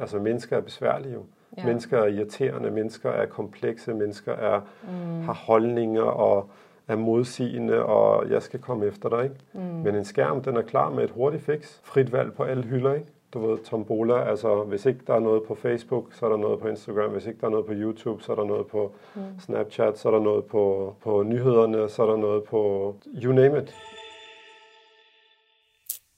altså mennesker er besværlige jo. Ja. Mennesker er irriterende, mennesker er komplekse, mennesker er, mm. har holdninger og er modsigende, og jeg skal komme efter dig. Ikke? Mm. Men en skærm, den er klar med et hurtigt fix. Frit valg på alle hylder. Ikke? Du ved, tombola, altså hvis ikke der er noget på Facebook, så er der noget på Instagram. Hvis ikke der er noget på YouTube, så er der noget på mm. Snapchat, så er der noget på, på nyhederne, så er der noget på you name it.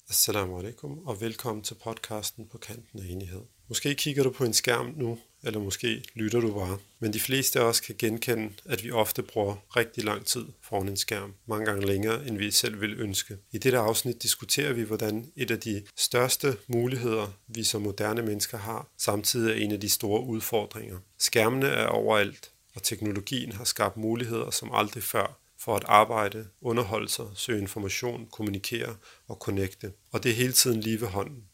Assalamu alaikum, og velkommen til podcasten på kanten af enighed. Måske kigger du på en skærm nu, eller måske lytter du bare. Men de fleste af os kan genkende, at vi ofte bruger rigtig lang tid foran en skærm, mange gange længere, end vi selv vil ønske. I dette afsnit diskuterer vi, hvordan et af de største muligheder, vi som moderne mennesker har, samtidig er en af de store udfordringer. Skærmene er overalt, og teknologien har skabt muligheder som aldrig før for at arbejde, underholde sig, søge information, kommunikere og connecte. Og det er hele tiden lige ved hånden.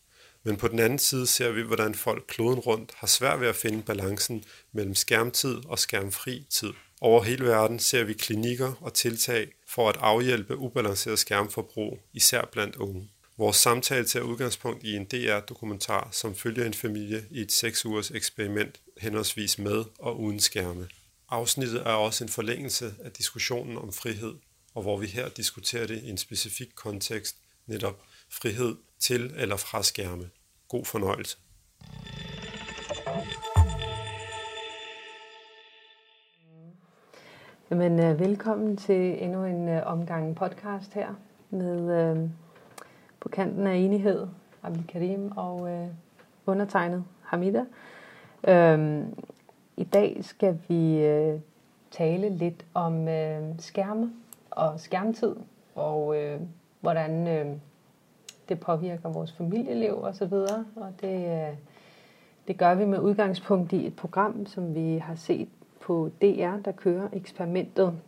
Men på den anden side ser vi, hvordan folk kloden rundt har svært ved at finde balancen mellem skærmtid og skærmfri tid. Over hele verden ser vi klinikker og tiltag for at afhjælpe ubalanceret skærmforbrug, især blandt unge. Vores samtale tager udgangspunkt i en DR-dokumentar, som følger en familie i et 6 ugers eksperiment, henholdsvis med og uden skærme. Afsnittet er også en forlængelse af diskussionen om frihed, og hvor vi her diskuterer det i en specifik kontekst, netop frihed til eller fra skærme. God fornøjelse. Jamen, øh, velkommen til endnu en øh, omgang podcast her med øh, på kanten af enighed, Abdel Karim og øh, undertegnet Hamida. Øh, I dag skal vi øh, tale lidt om øh, skærme og skærmtid, og øh, hvordan øh, det påvirker vores familieliv og så videre. Og det, øh, det gør vi med udgangspunkt i et program, som vi har set på DR, der kører eksperimentet,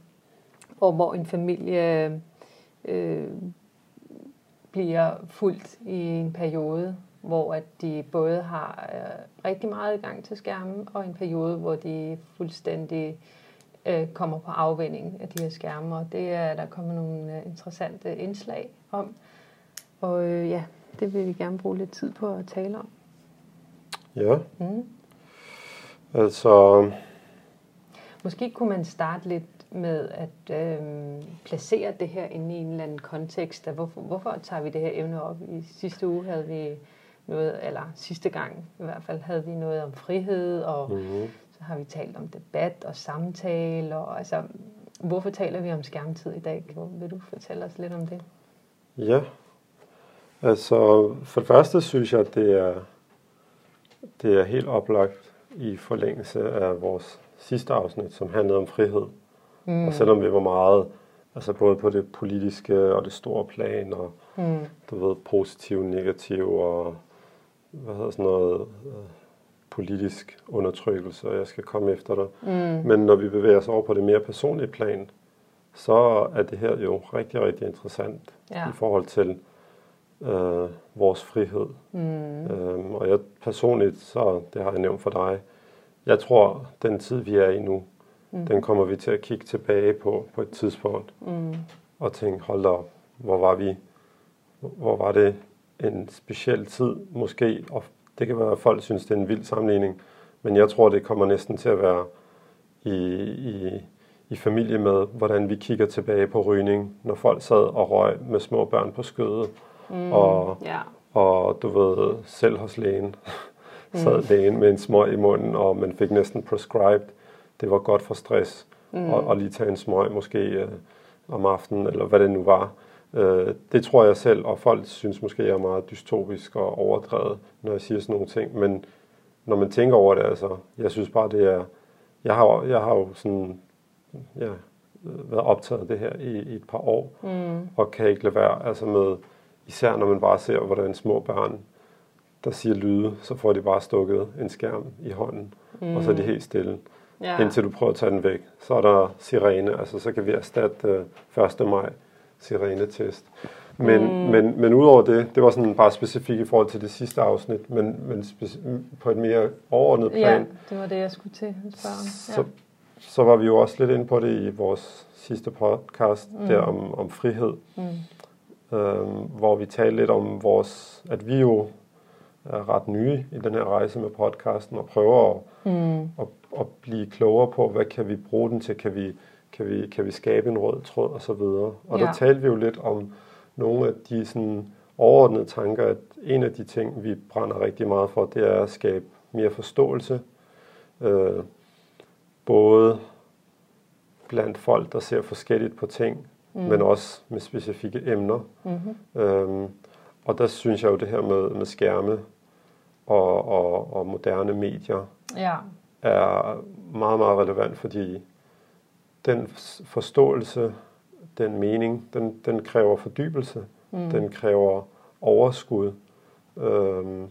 og hvor en familie øh, bliver fuldt i en periode, hvor at de både har øh, rigtig meget gang til skærmen, og en periode, hvor de fuldstændig øh, kommer på afvinding af de her skærme. Og det er der kommer nogle øh, interessante indslag om. Og øh, ja, det vil vi gerne bruge lidt tid på at tale om. Ja. Mm. Altså... Måske kunne man starte lidt med at øh, placere det her inde i en eller anden kontekst. Af hvorfor, hvorfor tager vi det her emne op? I sidste uge havde vi noget, eller sidste gang i hvert fald, havde vi noget om frihed, og mm-hmm. så har vi talt om debat og samtale. Og, altså, hvorfor taler vi om skærmtid i dag? Vil du fortælle os lidt om det? Ja, Altså, for det første synes jeg, at det er, det er helt oplagt i forlængelse af vores sidste afsnit, som handlede om frihed. Mm. Og selvom vi var meget, altså både på det politiske og det store plan, og mm. du ved, positiv, negativ og hvad hedder sådan noget, øh, politisk undertrykkelse, og jeg skal komme efter dig. Mm. Men når vi bevæger os over på det mere personlige plan, så er det her jo rigtig, rigtig interessant ja. i forhold til, øh, vores frihed. Mm. Øhm, og jeg personligt, så det har jeg nævnt for dig, jeg tror, den tid vi er i nu, mm. den kommer vi til at kigge tilbage på på et tidspunkt mm. og tænke, hold op, hvor var vi, hvor var det en speciel tid måske, og det kan være, at folk synes, det er en vild sammenligning, men jeg tror, det kommer næsten til at være i, i, i familie med, hvordan vi kigger tilbage på rygning, når folk sad og røg med små børn på skødet, Mm, og, ja. og du ved, selv hos lægen sad mm. lægen med en smøg i munden, og man fik næsten prescribed. Det var godt for stress mm. og, og lige tage en smøg måske øh, om aftenen, eller hvad det nu var. Øh, det tror jeg selv, og folk synes måske, jeg er meget dystopisk og overdrevet, når jeg siger sådan nogle ting. Men når man tænker over det, altså, jeg synes bare, det er... Jeg har, jeg har jo sådan, ja, været optaget af det her i, i et par år, mm. og kan ikke lade være altså med Især når man bare ser, hvordan små børn, der siger lyde, så får de bare stukket en skærm i hånden, mm. og så er de helt stille. Ja. Indtil du prøver at tage den væk. Så er der sirene, altså så kan vi erstatte uh, 1. maj sirenetest. Men, mm. men, men udover det, det var sådan bare specifikt i forhold til det sidste afsnit, men, men på et mere overordnet plan. Ja, det var det, jeg skulle til at spørge. Ja. Så, så var vi jo også lidt inde på det i vores sidste podcast, mm. der om, om frihed. Mm øh, hvor vi talte lidt om vores, at vi jo er ret nye i den her rejse med podcasten, og prøver at, mm. at, at blive klogere på, hvad kan vi bruge den til, kan vi, kan vi, kan vi skabe en rød tråd og så videre. Og ja. der talte vi jo lidt om nogle af de sådan overordnede tanker, at en af de ting, vi brænder rigtig meget for, det er at skabe mere forståelse, øh, både blandt folk, der ser forskelligt på ting, mm. men også med specifikke emner. Mm-hmm. Øhm, og der synes jeg jo det her med, med skærme og, og, og moderne medier ja. er meget, meget relevant, fordi den forståelse, den mening, den, den kræver fordybelse, mm. den kræver overskud øhm,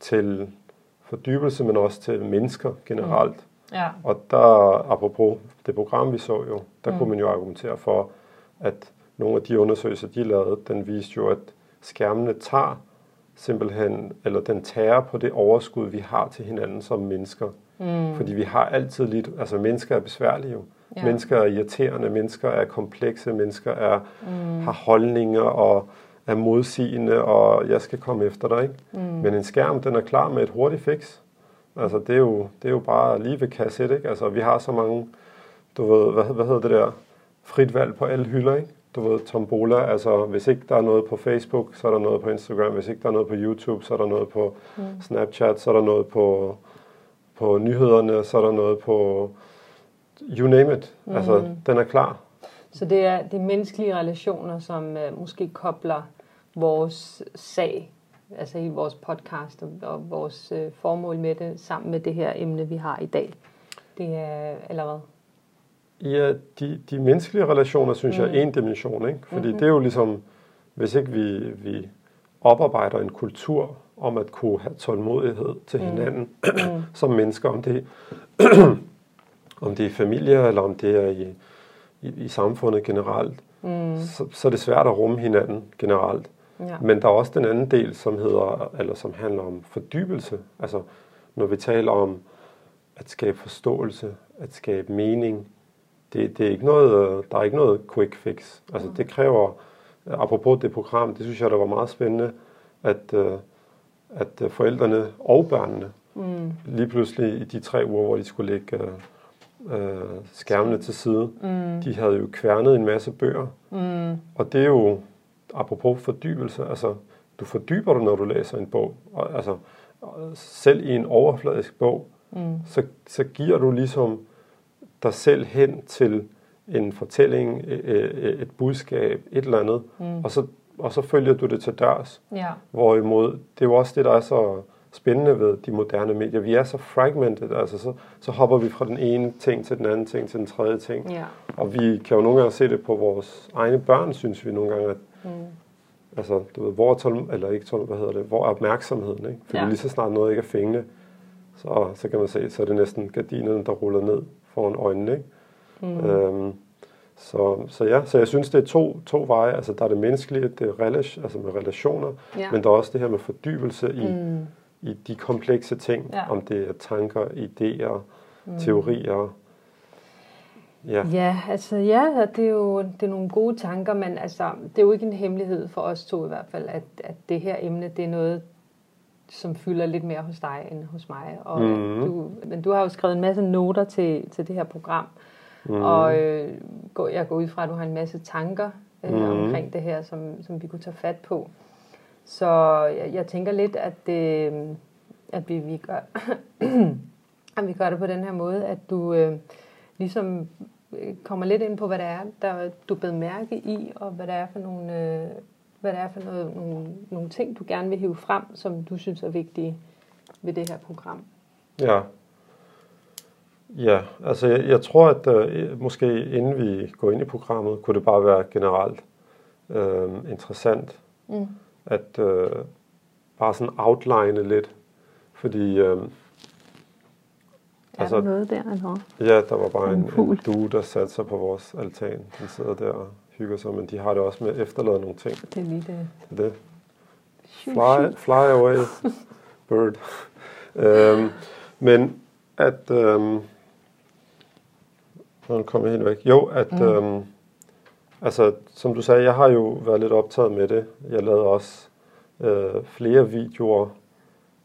til fordybelse, men også til mennesker generelt. Mm. Ja. Og der, apropos det program, vi så jo, der mm. kunne man jo argumentere for, at nogle af de undersøgelser, de lavede, den viste jo, at skærmene tager simpelthen, eller den tager på det overskud, vi har til hinanden som mennesker. Mm. Fordi vi har altid lidt, altså mennesker er besværlige jo. Ja. Mennesker er irriterende, mennesker er komplekse, mennesker er, mm. har holdninger og er modsigende, og jeg skal komme efter dig. Ikke? Mm. Men en skærm, den er klar med et hurtigt fix. Altså, det er jo, det er jo bare lige ved kasse ikke? Altså, vi har så mange, du ved, hvad, hvad hedder det der, frit valg på alle hylder, ikke? Du ved, tombola, altså, hvis ikke der er noget på Facebook, så er der noget på Instagram. Hvis ikke der er noget på YouTube, så er der noget på mm. Snapchat, så er der noget på, på nyhederne, så er der noget på you name it. Mm. Altså, den er klar. Så det er, det er menneskelige relationer, som uh, måske kobler vores sag altså i vores podcast og, og vores øh, formål med det, sammen med det her emne, vi har i dag. Det er allerede. Ja, de, de menneskelige relationer, synes mm. jeg, er en dimension. Ikke? Fordi mm-hmm. det er jo ligesom, hvis ikke vi, vi oparbejder en kultur om at kunne have tålmodighed til mm. hinanden mm. som mennesker, om det, om det er i familie, eller om det er i, i, i samfundet generelt, mm. så, så er det svært at rumme hinanden generelt. Ja. Men der er også den anden del, som hedder, eller som handler om fordybelse. Altså, når vi taler om at skabe forståelse, at skabe mening, det, det er ikke noget, der er ikke noget quick fix. Altså, det kræver, apropos det program, det synes jeg, der var meget spændende, at, øh, at forældrene og børnene mm. lige pludselig i de tre uger, hvor de skulle lægge øh, skærmene til side, mm. de havde jo kværnet en masse bøger. Mm. Og det er jo apropos fordybelse, altså du fordyber dig, når du læser en bog. Og, altså, selv i en overfladisk bog, mm. så, så giver du ligesom dig selv hen til en fortælling, et budskab, et eller andet, mm. og, så, og så følger du det til dørs. Ja. Hvorimod, det er jo også det, der er så spændende ved de moderne medier. Vi er så fragmented, altså så, så hopper vi fra den ene ting til den anden ting til den tredje ting. Ja. Og vi kan jo nogle gange se det på vores egne børn, synes vi nogle gange, at Mm. Altså, du ved, hvor, tol, eller ikke tol, hvad hedder det, hvor er opmærksomheden, ikke? Fordi ja. lige så snart noget ikke er fængende, så, så kan man se, så er det næsten gardinen, der ruller ned foran øjnene, ikke? Mm. Øhm, så, så ja, så jeg synes, det er to, to veje. Altså, der er det menneskelige, det er relation, altså med relationer, ja. men der er også det her med fordybelse i, mm. i de komplekse ting, ja. om det er tanker, idéer, mm. teorier, Ja. ja, altså ja, det er jo det er nogle gode tanker, men altså, det er jo ikke en hemmelighed for os to i hvert fald, at, at det her emne, det er noget, som fylder lidt mere hos dig end hos mig. Og mm. du, men du har jo skrevet en masse noter til, til det her program, mm. og øh, jeg går ud fra, at du har en masse tanker øh, mm. omkring det her, som, som vi kunne tage fat på. Så jeg, jeg tænker lidt, at, det, at vi, vi, gør, at vi gør det på den her måde, at du... Øh, ligesom øh, kommer lidt ind på, hvad det er, der du bed mærke i, og hvad det er for nogle, øh, hvad det er for noget, nogle, nogle ting, du gerne vil hive frem, som du synes er vigtige ved det her program. Ja. Ja, altså jeg, jeg tror, at øh, måske inden vi går ind i programmet, kunne det bare være generelt øh, interessant mm. at øh, bare sådan outline lidt, fordi øh, er altså, der noget der, eller Ja, der var bare en, en, en due, der satte sig på vores altan. Den sidder der hygger sig, men de har det også med at efterlade nogle ting. Det er lige det. Det er det. Fly, fly away, bird. øhm, men at... Øhm, nu kommer helt væk. Jo, at... Mm. Øhm, altså, som du sagde, jeg har jo været lidt optaget med det. Jeg lavede også øh, flere videoer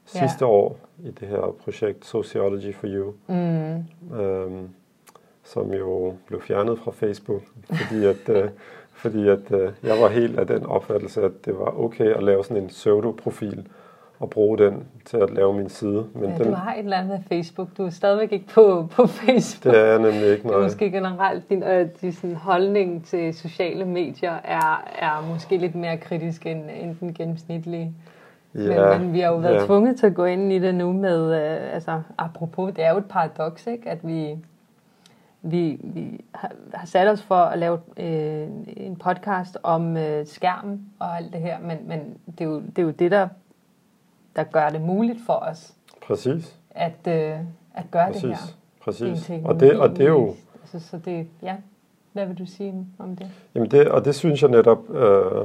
sidste år i det her projekt Sociology for You, Mm. øhm, som jo blev fjernet fra Facebook, fordi at, øh, fordi at øh, jeg var helt af den opfattelse, at det var okay at lave sådan en pseudo-profil og bruge den til at lave min side. Men Ja, den, du har et eller andet med Facebook. Du er stadigvæk ikke på, på Facebook. det er jeg nemlig ikke, Det er nej. måske generelt din, øh, din sådan holdning til sociale medier er, er måske lidt mere kritisk end, end den gennemsnitlige. Ja, men, men vi har jo været ja. tvunget til at gå ind i det nu med, øh, altså apropos, det er jo et paradoks, ikke? at vi, vi, vi har, sat os for at lave øh, en podcast om øh, skærmen og alt det her, men, men det, er jo, det er jo det, der, der gør det muligt for os Præcis, at, øh, at gøre det her. præcis, Det er en præcis. teknologi, Og det, og det er jo, Altså, så det, ja. Hvad vil du sige om det? Jamen det, og det synes jeg netop øh,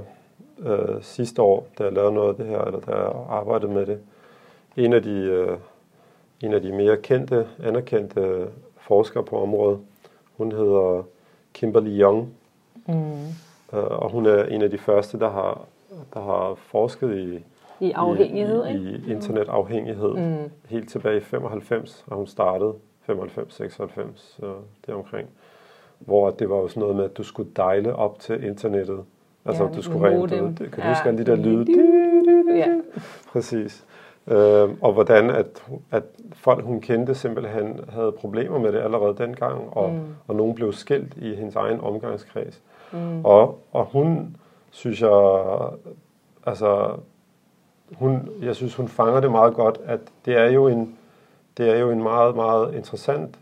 øh, sidste år, da jeg lavede noget af det her, eller da jeg arbejdede med det. En af de, øh, en af de mere kendte, anerkendte forskere på området, hun hedder Kimberly Young, Mm. øh, og hun er en af de første, der har, der har forsket i, I afhængighed, i, ikke? i internetafhængighed. Mm. Helt tilbage i 95 har hun startet, 95-96, så det omkring. Hvor det var jo sådan noget med, at du skulle dejle op til internettet. Altså Ja, du skulle rent ud. Kan du Ja. huske alle de der lyde? Ja. Præcis. Øhm, og hvordan at, at folk, hun kendte, simpelthen havde problemer med det allerede dengang, og, Mm. og nogen blev skilt i hendes egen omgangskreds. Mm. Og, og hun, synes jeg, altså, hun, jeg synes, hun fanger det meget godt, at det er jo en, det er jo en meget, meget interessant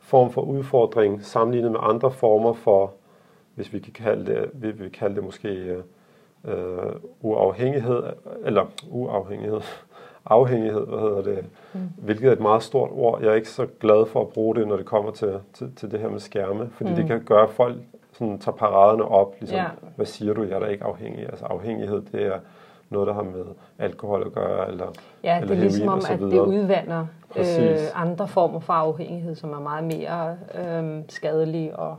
form for udfordring, sammenlignet med andre former for, hvis vi kan kalde det, vi vil kalde det måske øh, øh, uafhængighed, eller uafhængighed, afhængighed, hvad hedder det, Mm. hvilket er et meget stort ord. Jeg er ikke så glad for at bruge det, når det kommer til, til, til det her med skærme, fordi Mm. det kan gøre, at folk sådan, tager paraderne op, ligesom, Ja. hvad siger du, jeg er da ikke afhængig. Altså afhængighed, det er noget, der har med alkohol at gøre, eller Ja, eller det er ligesom om, at det videre. udvander øh, andre former for afhængighed, som er meget mere øh, skadelige og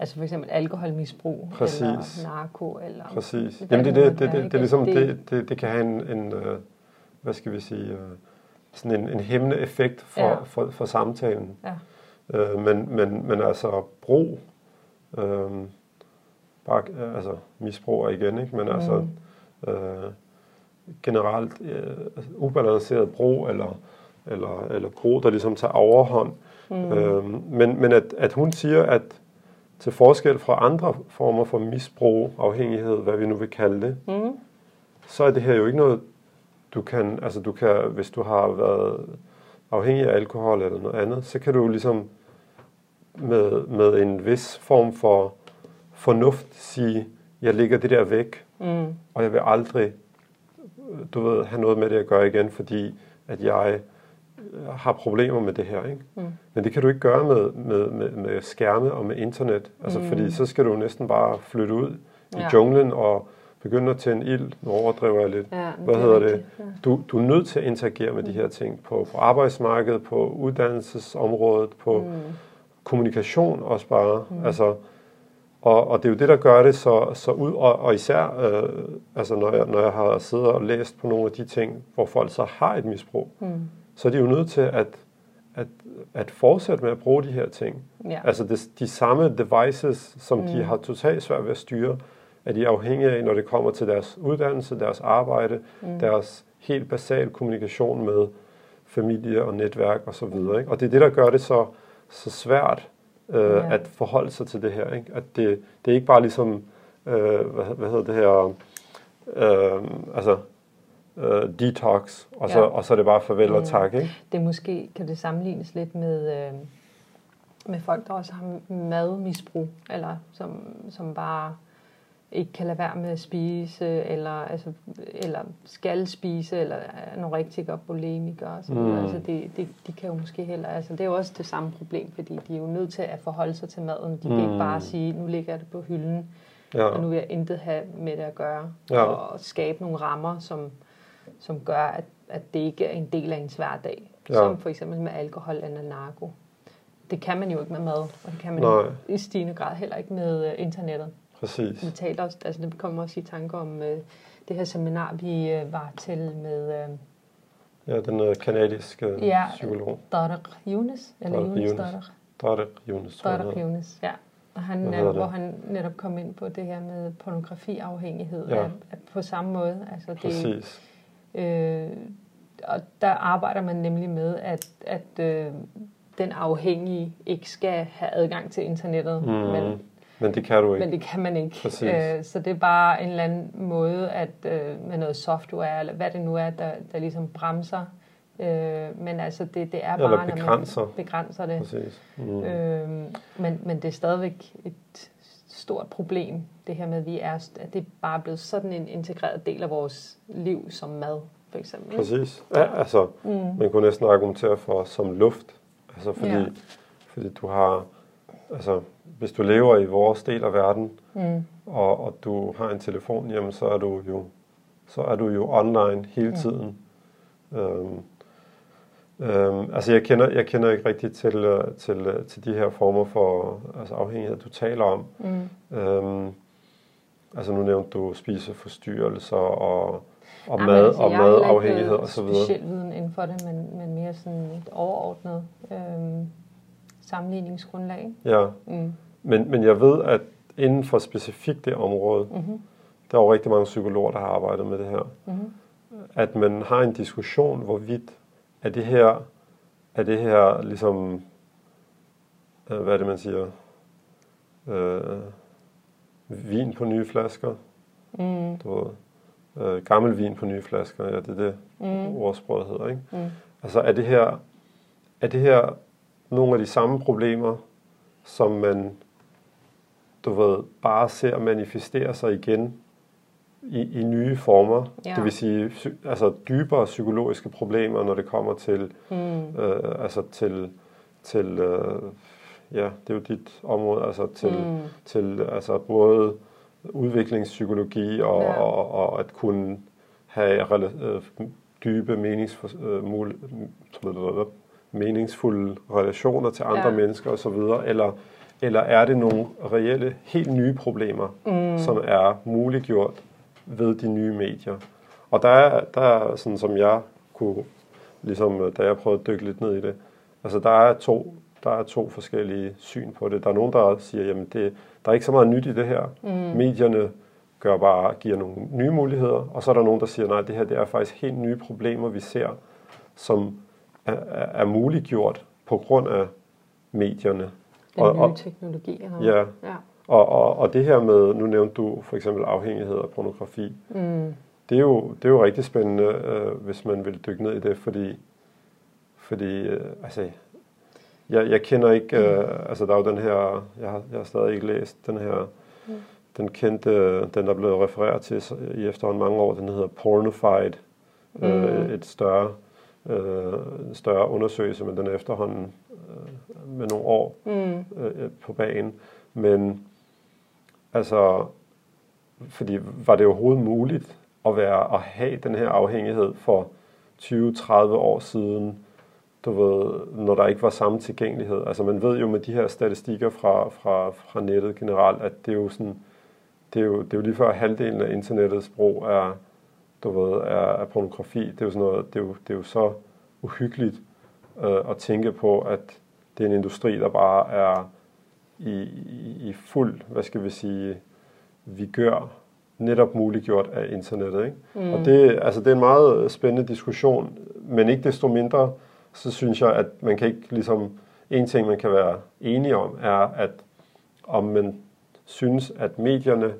Altså for eksempel alkoholmisbrug, Præcis. eller narko, eller... Præcis. Jamen det, det det, det, det, det, det, er ligesom, Det- det, det, det kan have en, en øh, hvad skal vi sige, øh, sådan en, en hæmmende effekt for, Ja. for, for samtalen. Ja. Øh, men, men, men altså brug, øh, bare, øh, altså misbrug er igen, ikke? men altså Mm. øh, generelt øh, altså, ubalanceret brug, eller, eller, eller brug, der ligesom tager overhånd. Mm. Øhm, men men at, at hun siger, at til forskel fra andre former for misbrug, afhængighed, hvad vi nu vil kalde det, Mm. så er det her jo ikke noget, du kan, altså du kan, hvis du har været afhængig af alkohol eller noget andet, så kan du ligesom med, med en vis form for fornuft sige, jeg lægger det der væk, Mm. og jeg vil aldrig, du ved, have noget med det at gøre igen, fordi at jeg øh, har problemer med det her, ikke? Mm. Men det kan du ikke gøre med, med, med, med skærme og med internet, altså Mm. fordi så skal du næsten bare flytte ud i Ja. junglen og begynde at tænde ild. Nu overdriver jeg lidt. Ja, Hvad er hedder det? Ja. Du, du er nødt til at interagere med de her ting på, på arbejdsmarkedet, på uddannelsesområdet, på Mm. kommunikation også bare. Mm. Altså, og, og det er jo det, der gør det så, så ud, og, og især øh, altså når, jeg, når jeg har siddet og læst på nogle af de ting, hvor folk så har et misbrug, Mm. så er de jo nødt til at, at, at fortsætte med at bruge de her ting. Ja. Altså det, de samme devices, som mm. de Mm. har totalt svært ved at styre, er de afhængige af, når det kommer til deres uddannelse, deres arbejde, mm. deres helt basal kommunikation med familie og netværk osv. Og, ikke? og det er det, der gør det så, så svært øh, Ja. at forholde sig til det her. Ikke? At det, det er ikke bare ligesom, øh, hvad, hvad hedder det her, øh, altså øh, detox, og så, Ja. og så er det bare farvel og Mm. tak. Ikke? Det måske kan det sammenlignes lidt med, øh, med folk, der også har madmisbrug, eller som, som bare ikke kan lade være med at spise, eller, altså, eller skal spise, eller er anorektikere, og videre. Mm. Altså det, det, de kan jo måske heller, altså det er jo også det samme problem, fordi de er jo nødt til at forholde sig til maden. De kan Mm. ikke bare sige, nu ligger jeg det på hylden, Ja. og nu vil jeg intet have med det at gøre. Ja. Og skabe nogle rammer, som, som gør, at, at det ikke er en del af ens hverdag. Ja. Som for eksempel med alkohol eller narko. Det kan man jo ikke med mad, og det kan man Nej. i stigende grad heller ikke med øh, internettet. Præcis. Vi talte også, altså det kommer også i tanke om øh, det her seminar, vi øh, var til med, øh, Ja, den øh, kanadiske Ja. psykolog. Tariq Younes, eller Tariq Younes Younes. Tariq. Tariq Yunus. tror. Younes, ja. Og han, øh, hvor det? han netop kom ind på det her med pornografiafhængighed. Ja. At på samme måde. Altså det, Præcis. Øh, og der arbejder man nemlig med, at, at øh, den afhængige ikke skal have adgang til internettet, Mm. men, Men det kan du ikke. men det kan man ikke. Præcis. Øh, så det er bare en eller anden måde, at øh, med noget software, eller hvad det nu er, der, der ligesom bremser. Øh, men altså, det, det er Eller bare, begrænser. når man begrænser det. Præcis. Mm. Øh, men, men det er stadigvæk et stort problem, det her med, at, vi er, at det er bare blevet sådan en integreret del af vores liv som mad, for eksempel. Præcis. Ja, altså, Mm. man kunne næsten argumentere for som luft. Altså, fordi, ja. fordi du har... Altså, hvis du lever i vores del af verden, Mm. og, og du har en telefon, jamen så er du jo, så er du jo online hele tiden. Øhm, øhm, altså jeg kender, jeg kender ikke rigtig til, øh, til, øh, til de her former for altså afhængighed, du taler om. Mm. Øhm, altså nu nævnte du spiseforstyrrelser og, og mad altså, og jeg har ikke madafhængighed og så videre. speciel viden inden for det, men, men mere sådan et overordnet øhm, sammenligningsgrundlag. Ja, Mm. men, men jeg ved, at inden for specifikt det område, Mm-hmm. der er jo rigtig mange psykologer, der har arbejdet med det her. Mm-hmm. at man har en diskussion, hvorvidt er det her, er det her ligesom, øh, hvad er det man siger, øh, vin på nye flasker, Mm. du ved, øh, gammel vin på nye flasker, ja, det er det Mm. ordsproget hedder, ikke? Mm. Altså er det her, er det her nogle af de samme problemer, som man, du ved, bare ser manifestere sig igen i, i nye former. Ja. Det vil sige, altså dybere psykologiske problemer, når det kommer til, Mm. øh, altså til, til øh, ja, det er jo dit område, altså til, Mm. til altså både udviklingspsykologi og, Ja. og, og at kunne have øh, dybe meningsful, øh, mul, meningsfulde relationer til andre Ja. mennesker osv., eller, eller er det nogle reelle, helt nye problemer, Mm. som er muliggjort ved de nye medier. Og der er, der er sådan som jeg kunne, ligesom øh, da jeg prøvede at dykke lidt ned i det, altså der er to, der er to forskellige syn på det. Der er nogen, der siger, jamen det, der er ikke så meget nyt i det her. Mm. Medierne gør bare, giver nogle nye muligheder, og så er der nogen, der siger, nej, det her det er faktisk helt nye problemer, vi ser, som er, er, muliggjort på grund af medierne. Den Og- nye og- teknologi. Eller Ja, ja. og, og, og det her med, nu nævnte du for eksempel afhængighed af pornografi, Mm. det er jo, det er jo rigtig spændende, øh, hvis man vil dykke ned i det, fordi, fordi øh, altså, jeg, jeg kender ikke, øh, altså der er jo den her, jeg har, jeg har stadig ikke læst den her, Mm. den kendte, den der er blevet refereret til i efterhånden mange år, den hedder Pornified, øh, Mm. et større, øh, større undersøgelse, men den er efterhånden øh, med nogle år Mm. øh, på banen. Men altså, fordi var det overhovedet muligt at være at have den her afhængighed for 20-30 år siden, du ved, når der ikke var samme tilgængelighed. Altså man ved jo med de her statistikker fra, fra, fra nettet generelt, at det er jo sådan, det er jo, det er jo lige før halvdelen af internettets brug er, du ved, er, er pornografi. Det er jo sådan noget, det er jo, det er jo så uhyggeligt øh, at tænke på, at det er en industri, der bare er i, i, i fuld, hvad skal vi sige, vi gør netop muliggjort af internettet. Ikke? Mm. Og det, altså, det er en meget spændende diskussion, men ikke desto mindre, så synes jeg, at man kan ikke ligesom, en ting man kan være enige om, er, at om man synes, at medierne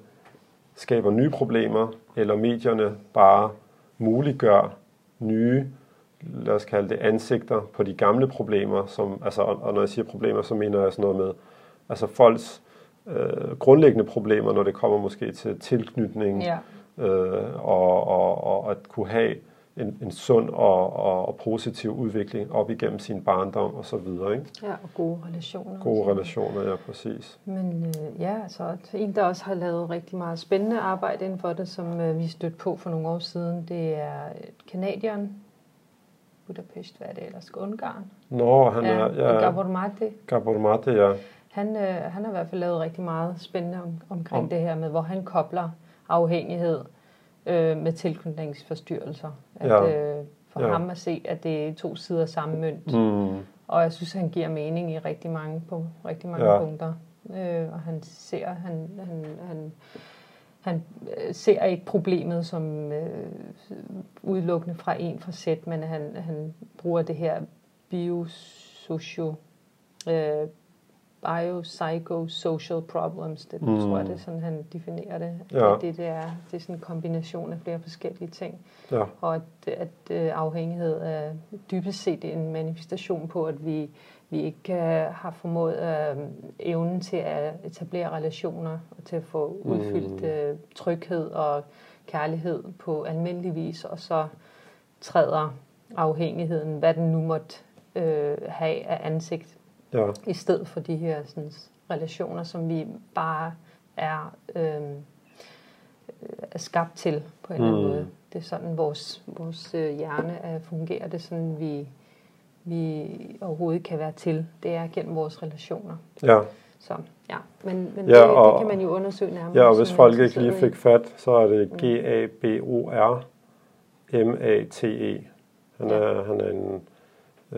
skaber nye problemer, eller medierne bare muliggør nye, lad os kalde det ansigter på de gamle problemer, som, altså, og når jeg siger problemer, så mener jeg sådan noget med, altså folks øh, grundlæggende problemer, når det kommer måske til tilknytning, Ja. øh, og, og, og at kunne have en, en sund og, og, og positiv udvikling op igennem sin barndom og så videre. Ikke? ja, og gode relationer. Gode relationer, ja, præcis. Men øh, ja, altså en, der også har lavet rigtig meget spændende arbejde inden for det, som øh, vi stødte på for nogle år siden, det er Kanadieren, Budapest, hvad er det ellers, Ungarn? Nå, han er, ja, ja, Gabor Mate. Gabor Mate, ja. Han, øh, han har i hvert fald lavet rigtig meget spændende om, omkring Om- det her med, hvor han kobler afhængighed øh, med tilknytningsforstyrrelser. At, Ja. øh, for Ja. ham at se, at det er to sider samme mønt. Mm. Og jeg synes, han giver mening i rigtig mange, på rigtig mange Ja. punkter. Øh, og han ser, han, han, han, han øh, ser ikke problemet som øh, udelukkende fra en facet, men han, han bruger det her biosocial, øh, biopsychosocial problems. Det Mm. mm. tror jeg, det er sådan, han definerer det. Ja. Det, det, er, det er sådan en kombination af flere forskellige ting Ja. og at, at øh, afhængighed er dybest set en manifestation på, at vi, vi ikke øh, har formået øh, evnen til at etablere relationer og til at få udfyldt øh, tryghed og kærlighed på almindelig vis, og så træder afhængigheden, hvad den nu måtte øh, have af ansigt, Ja. i stedet for de her sådan, relationer, som vi bare er, øh, er skabt til på en eller anden Mm. måde. Det er sådan, vores, vores øh, hjerne er, fungerer. Det er sådan, vi, vi overhovedet kan være til. Det er gennem vores relationer. Ja. Så ja, men, men Ja, det, og- det kan man jo undersøge nærmere. ja, og hvis folk ikke lige fik fat, så er det G-A-B-O-R-M-A-T-E. Han er, han er en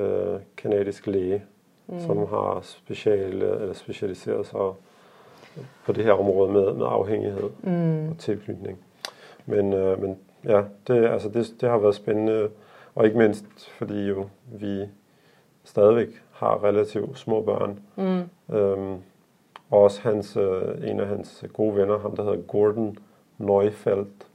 øh, kanadisk læge, mm. som har special, eller specialiseret sig på det her område med, med afhængighed Mm, og tilknytning. Men, øh, men ja, det, altså det, det har været spændende, og ikke mindst fordi jo vi stadigvæk har relativt små børn. mm, Øhm, og også hans, øh, en af hans gode venner, ham der hedder Gordon Neufeldt,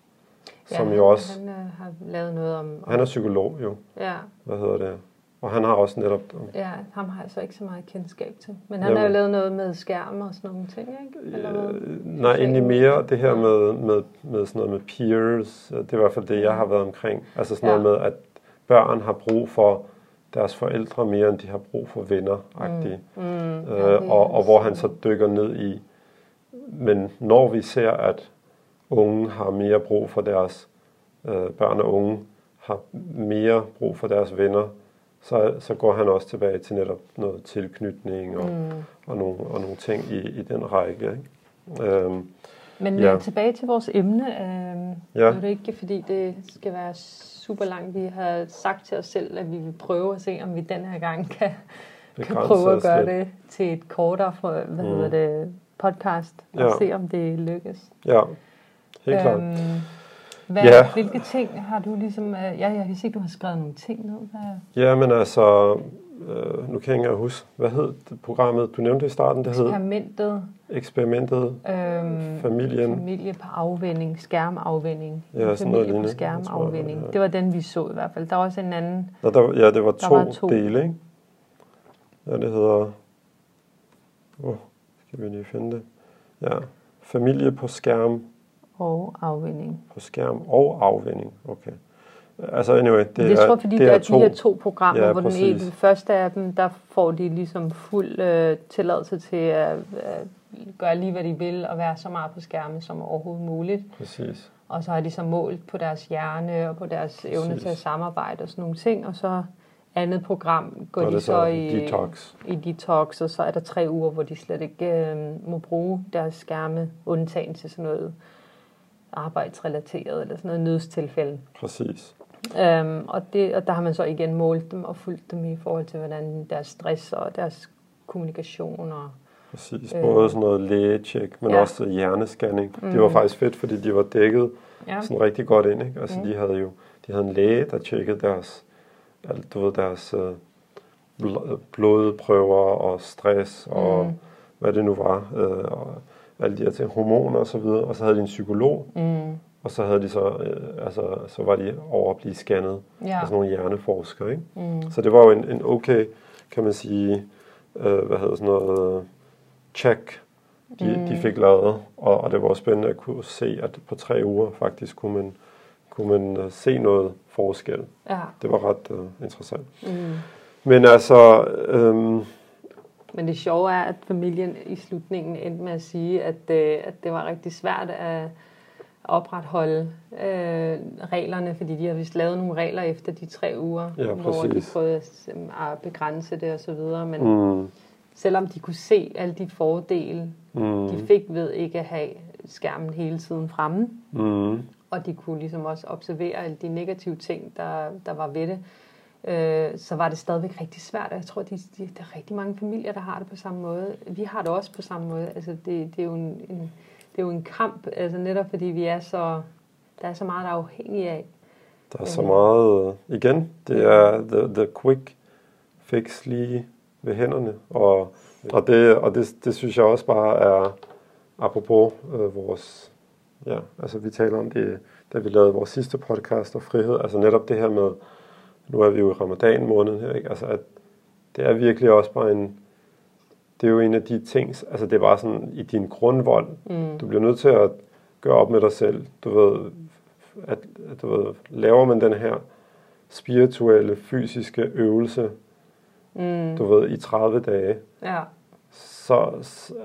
som ja, jo også, Han øh, har lavet noget om... han er psykolog jo, Ja, hvad hedder det, og han har også netop, ja, ham har jeg så ikke så meget kendskab til. Men han har jo Jamen. lavet noget med skærm og sådan nogle ting, ikke? Eller øh, nej, egentlig mere det her med, med, med sådan noget med peers, øh, det er i hvert fald det, jeg har været omkring, altså sådan Ja. noget med, at børn har brug for deres forældre mere, end de har brug for venner, agtigt. Mm, Øh, ja, det er og, og hvor han så dykker ned i. Men når vi ser, at unge har mere brug for deres øh, børn og unge har mere brug for deres venner, så, så går han også tilbage til netop noget tilknytning og, Mm. og, nogle, og nogle ting i, i den række. Ikke? Øhm, Men Ja. ja. tilbage til vores emne. Øh, Ja. Det er ikke fordi, det skal være super langt. Vi har sagt til os selv, at vi vil prøve at se, om vi den her gang kan, kan prøve at gøre lidt. det til et kortere for, hvad Mm. hedder det, podcast. Og Ja. se, om det lykkes. Ja, helt klart. Hvad, Ja. Hvilke ting har du ligesom... Øh, ja, jeg kan se, du har skrevet nogle ting ned. Hvad, Ja, men altså, øh, nu kan jeg ikke huske, hvad hed det programmet, du nævnte i starten, det hed eksperimentet, Eksperimentet øhm, Familien. familie på afvinding, skærmafvinding. Ja, sådan noget familie på lignende. skærmafvinding. Jeg ja. Det var den, vi så i hvert fald. Der var også en anden... Nå, der, ja, det var Der to, var to. dele, ikke? Ja, det hedder... Åh, oh, skal vi lige finde det? Ja, familie på skærm, Og afvinding. på skærm og afvinding. Okay. Altså anyway, det, Det, det er, tror fordi det der er er de her to programmer, Ja, hvor den, ene, den første af dem, der får de ligesom fuld øh, tilladelse til at, at gøre lige, hvad de vil, og være så meget på skærmen som overhovedet muligt. Præcis. Og så har de så målt på deres hjerne og på deres evne Præcis. til at samarbejde og sådan nogle ting. Og så andet program går Og de så, så i detox. i detox, og så er der tre uger, hvor de slet ikke øh, må bruge deres skærme, undtagen til sådan noget arbejdsrelateret eller sådan noget nødstilfælde. Præcis. Øhm, og, det, og der har man så igen målt dem og fulgt dem i forhold til, hvordan deres stress og deres kommunikation og Præcis. Øh. Både sådan noget lægetjek, men Ja. også hjernescanning. Det var Mhm. faktisk fedt, fordi de var dækket ja, sådan rigtig godt ind. Ikke? Altså, Mm. de havde jo de havde en læge, der tjekkede deres, du ved, deres øh, bl- blodprøver og stress og Mm. hvad det nu var. Øh, og alle de her ting, hormoner og så videre. Og så havde de en psykolog, mm, og så havde de så, øh, altså, så var de over at blive scannet ja, af sådan nogle hjerneforskere. Ikke? mm, Så det var jo en, en okay, kan man sige, øh, hvad hedder sådan noget, check, de, mm. de fik lavet. Og, og det var spændende at kunne se, at på tre uger faktisk kunne man, kunne man uh, se noget forskel. ja, Det var ret uh, interessant. mm. Men altså, øhm, Men det sjove er, at familien i slutningen endte med at sige, at, øh, at det var rigtig svært at opretholde øh, reglerne, fordi de har vist lavet nogle regler efter de tre uger, Ja, hvor de prøvede at, at begrænse det og så videre. Men mm, selvom de kunne se alle de fordele, mm, de fik ved ikke at have skærmen hele tiden fremme, mm, og og de kunne ligesom også observere alle de negative ting, der, der var ved det, øh, så var det stadigvæk rigtig svært. Jeg tror, de, de, der er rigtig mange familier, der har det på samme måde. Vi har det også på samme måde. Altså, det, det, er, jo en, en, det er jo en kamp, altså netop fordi vi er så, der er så meget, der er afhængige af. Der er så meget, igen, det er the, the quick fix lige ved hænderne, og, og, det, og det, det synes jeg også bare er, apropos øh, vores, ja, altså vi taler om det, da vi lavede vores sidste podcast og frihed, altså netop det her med, nu er vi jo i ramadan måneden her, ikke? altså at det er virkelig også bare en, det er jo en af de ting, altså det er bare sådan i din grundvold, mm. du bliver nødt til at gøre op med dig selv, du ved, at, at du ved, laver man den her spirituelle, fysiske øvelse, mm. du ved, i 30 dage, ja. så,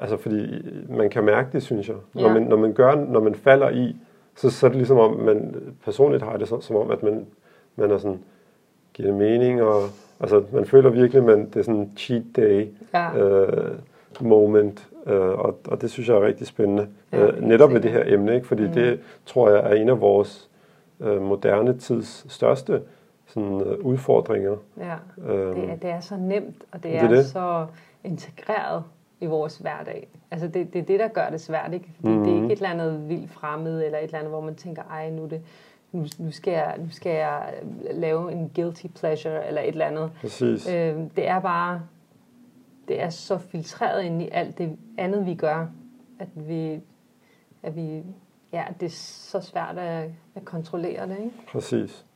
altså fordi man kan mærke det, synes jeg. Når, ja. man, når man gør, når man falder i, så, så er det ligesom om, man personligt har det så, som om, at man, man er sådan, giver det mening, og altså, man føler virkelig, at det er sådan en cheat day ja. øh, moment, øh, og, og det synes jeg er rigtig spændende. Ja, øh, netop med det her emne, ikke? fordi mm. det tror jeg er en af vores øh, moderne tids største sådan, øh, udfordringer. Ja, øh, det, er, det er så nemt, og det, det er, det. så integreret i vores hverdag. Altså det, det er det, der gør det svært, ikke? Fordi mm. det er ikke et eller andet vildt fremmed, eller et eller andet, hvor man tænker, ej, nu er det nu, nu, skal jeg, nu skal jeg lave en guilty pleasure eller et eller andet. Præcis. Øh, det er bare, det er så filtreret ind i alt det andet, vi gør, at vi, at vi ja, det er så svært at, at kontrollere det, ikke? Præcis.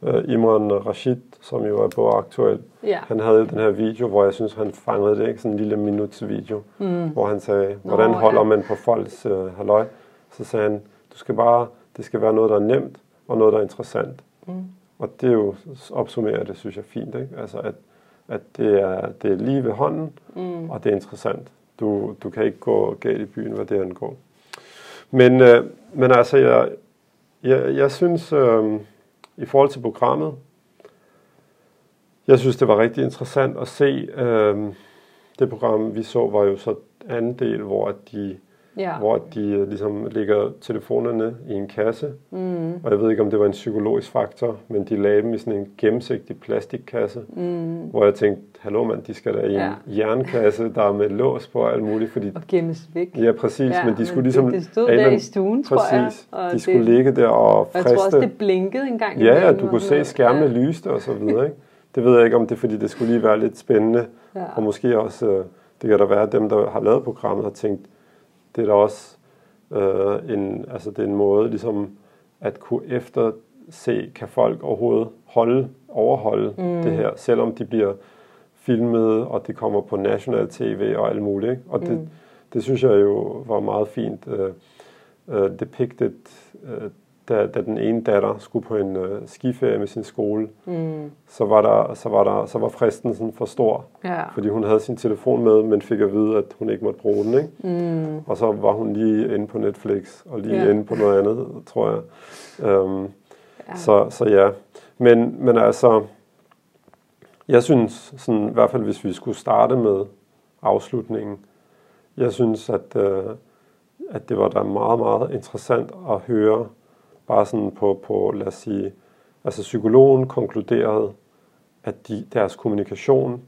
Uh, Imran Rashid, som jo er på aktuel, ja. han havde den her video, hvor jeg synes, han fangede det, ikke? Sådan en lille minuts video, mm. hvor han sagde, hvordan Nå, holder ja. man på folks uh, halløj? Så sagde han, du skal bare det skal være noget, der er nemt, og noget, der er interessant. Mm. Og det er jo, opsummerer det, synes jeg, fint. Ikke? Altså, at, at det, er, det er lige ved hånden, mm. og det er interessant. Du, du kan ikke gå galt i byen, hvad det angår. Men, øh, men altså, jeg, jeg, jeg synes, øh, i forhold til programmet, jeg synes, det var rigtig interessant at se. Øh, det program, vi så, var jo så anden del, hvor de ja. hvor de øh, ligesom lægger telefonerne i en kasse. Mm. Og jeg ved ikke, om det var en psykologisk faktor, men de lagde dem i sådan en gennemsigtig plastikkasse, mm. hvor jeg tænkte, hallo mand, de skal da i ja. en jernkasse, der er med lås på og alt muligt. Fordi, og gemmes væk. Ja, præcis, ja, men de skulle ligesom... Det, det stod der i stuen, præcis, tror jeg. Og de det, skulle ligge der og friste. Jeg tror også, det blinkede en gang. Ja, ja, du kunne se skærmene ja. lyste og så videre, ikke? Det ved jeg ikke, om det er, fordi det skulle lige være lidt spændende. Ja. Og måske også, øh, det kan da være, at dem, der har lavet programmet, har tænkt, det er da også øh, en, altså det er en måde ligesom at kunne efterse, kan folk overhovedet holde, overholde mm. det her, selvom de bliver filmet, og det kommer på national tv og alt muligt. Ikke? Og det, mm. det synes jeg jo var meget fint uh, uh, depicted, uh, da, da den ene datter skulle på en uh, skiferie med sin skole, mm. så var der så var der så var fristelsen for stor, ja. fordi hun havde sin telefon med, men fik at vide at hun ikke måtte bruge den, ikke? Mm. Og så var hun lige inde på Netflix og lige ja. inde på noget andet, tror jeg. Um, ja. Så så ja, men men altså jeg synes sådan i hvert fald hvis vi skulle starte med afslutningen, jeg synes at uh, at det var da meget meget interessant at høre bare sådan på, på, lad os sige, altså psykologen konkluderede, at de, deres kommunikation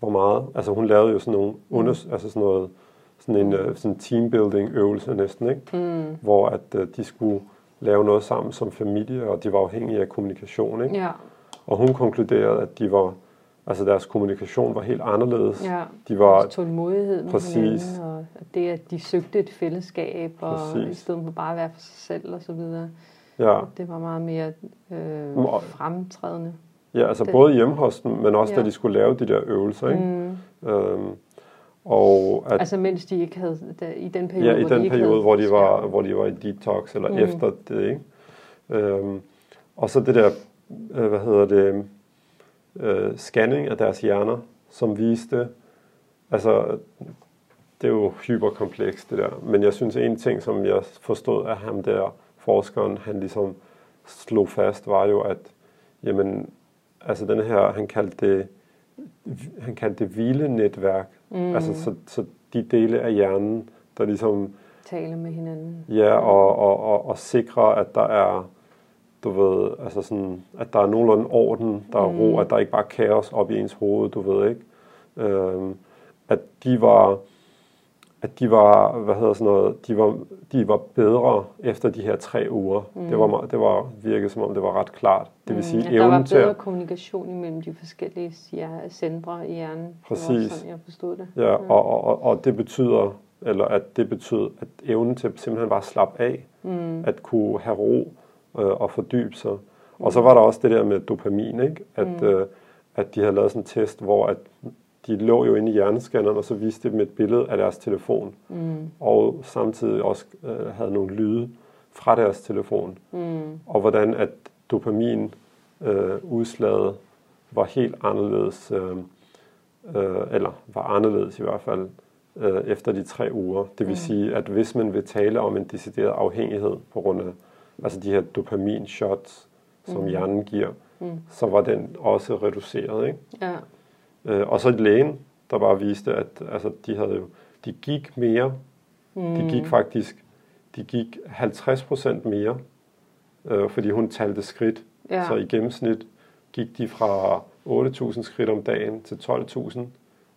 var meget, altså hun lavede jo sådan nogle, mm. altså sådan noget, sådan en uh, sådan teambuilding øvelse næsten, ikke? Mm. Hvor at uh, de skulle lave noget sammen som familie, og de var afhængige af kommunikation, ikke? Ja. Og hun konkluderede, at de var, altså deres kommunikation var helt anderledes. Ja. De var tålmodighed med præcis. hinanden, og det, at de søgte et fællesskab, og præcis. i stedet for bare at være for sig selv og så videre. Ja. Det var meget mere øh, fremtrædende. Ja, altså det. både hjemme hos dem, men også ja. da de skulle lave de der øvelser. Ikke? Mm. Øhm, og at, altså mens de ikke havde, da, i den periode, ja, i den de periode, hvor de, var, hvor de var i detox, eller mm. efter det, ikke? Øhm, og så det der, øh, hvad hedder det, øh, scanning af deres hjerner, som viste, altså, det er jo hyperkomplekst det der, men jeg synes en ting, som jeg forstod af ham der, forskeren han ligesom slog fast, var jo, at jamen, altså den her, han kaldte det, han kaldte det hvilenetværk. Mm. Altså så, så de dele af hjernen, der ligesom tale med hinanden. Ja, og, og, og, og sikre, at der er, du ved, altså sådan, at der er nogenlunde orden, der er ro, Mm. at der ikke bare er kaos op i ens hoved, du ved ikke. Øhm, at de var, at de var, hvad hedder sådan noget, de var, de var bedre efter de her tre uger. Mm. Det var, det var virkede som om det var ret klart. Det vil sige Mm, at der var evnen til bedre at, kommunikation imellem de forskellige ja, centre i hjernen. Det var Præcis. sådan, jeg forstod det. ja, og, og, og, og det betyder, eller at det betyder, at evnen til simpelthen bare at slappe af, Mm. at kunne have ro øh, og fordybe sig. Og så var der også det der med dopamin, ikke? At, Mm. øh, at de havde lavet sådan en test, hvor at de lå jo inde i hjerneskanneren, og så viste de dem et billede af deres telefon, Mm. og samtidig også øh, havde nogle lyde fra deres telefon, Mm. og hvordan at dopamin øh, udslaget var helt anderledes, øh, øh, eller var anderledes i hvert fald, øh, efter de tre uger. Det vil Mm. sige, at hvis man vil tale om en decideret afhængighed på grund af altså de her dopamin-shots, som Mm. hjernen giver, Mm. så var den også reduceret. Ikke? Ja. Øh, og så lægen, der bare viste, at altså, de havde jo, de gik mere, Mm. de gik faktisk, de gik 50% mere, øh, fordi hun talte skridt. ja. Så i gennemsnit gik de fra 8.000 skridt om dagen til 12.000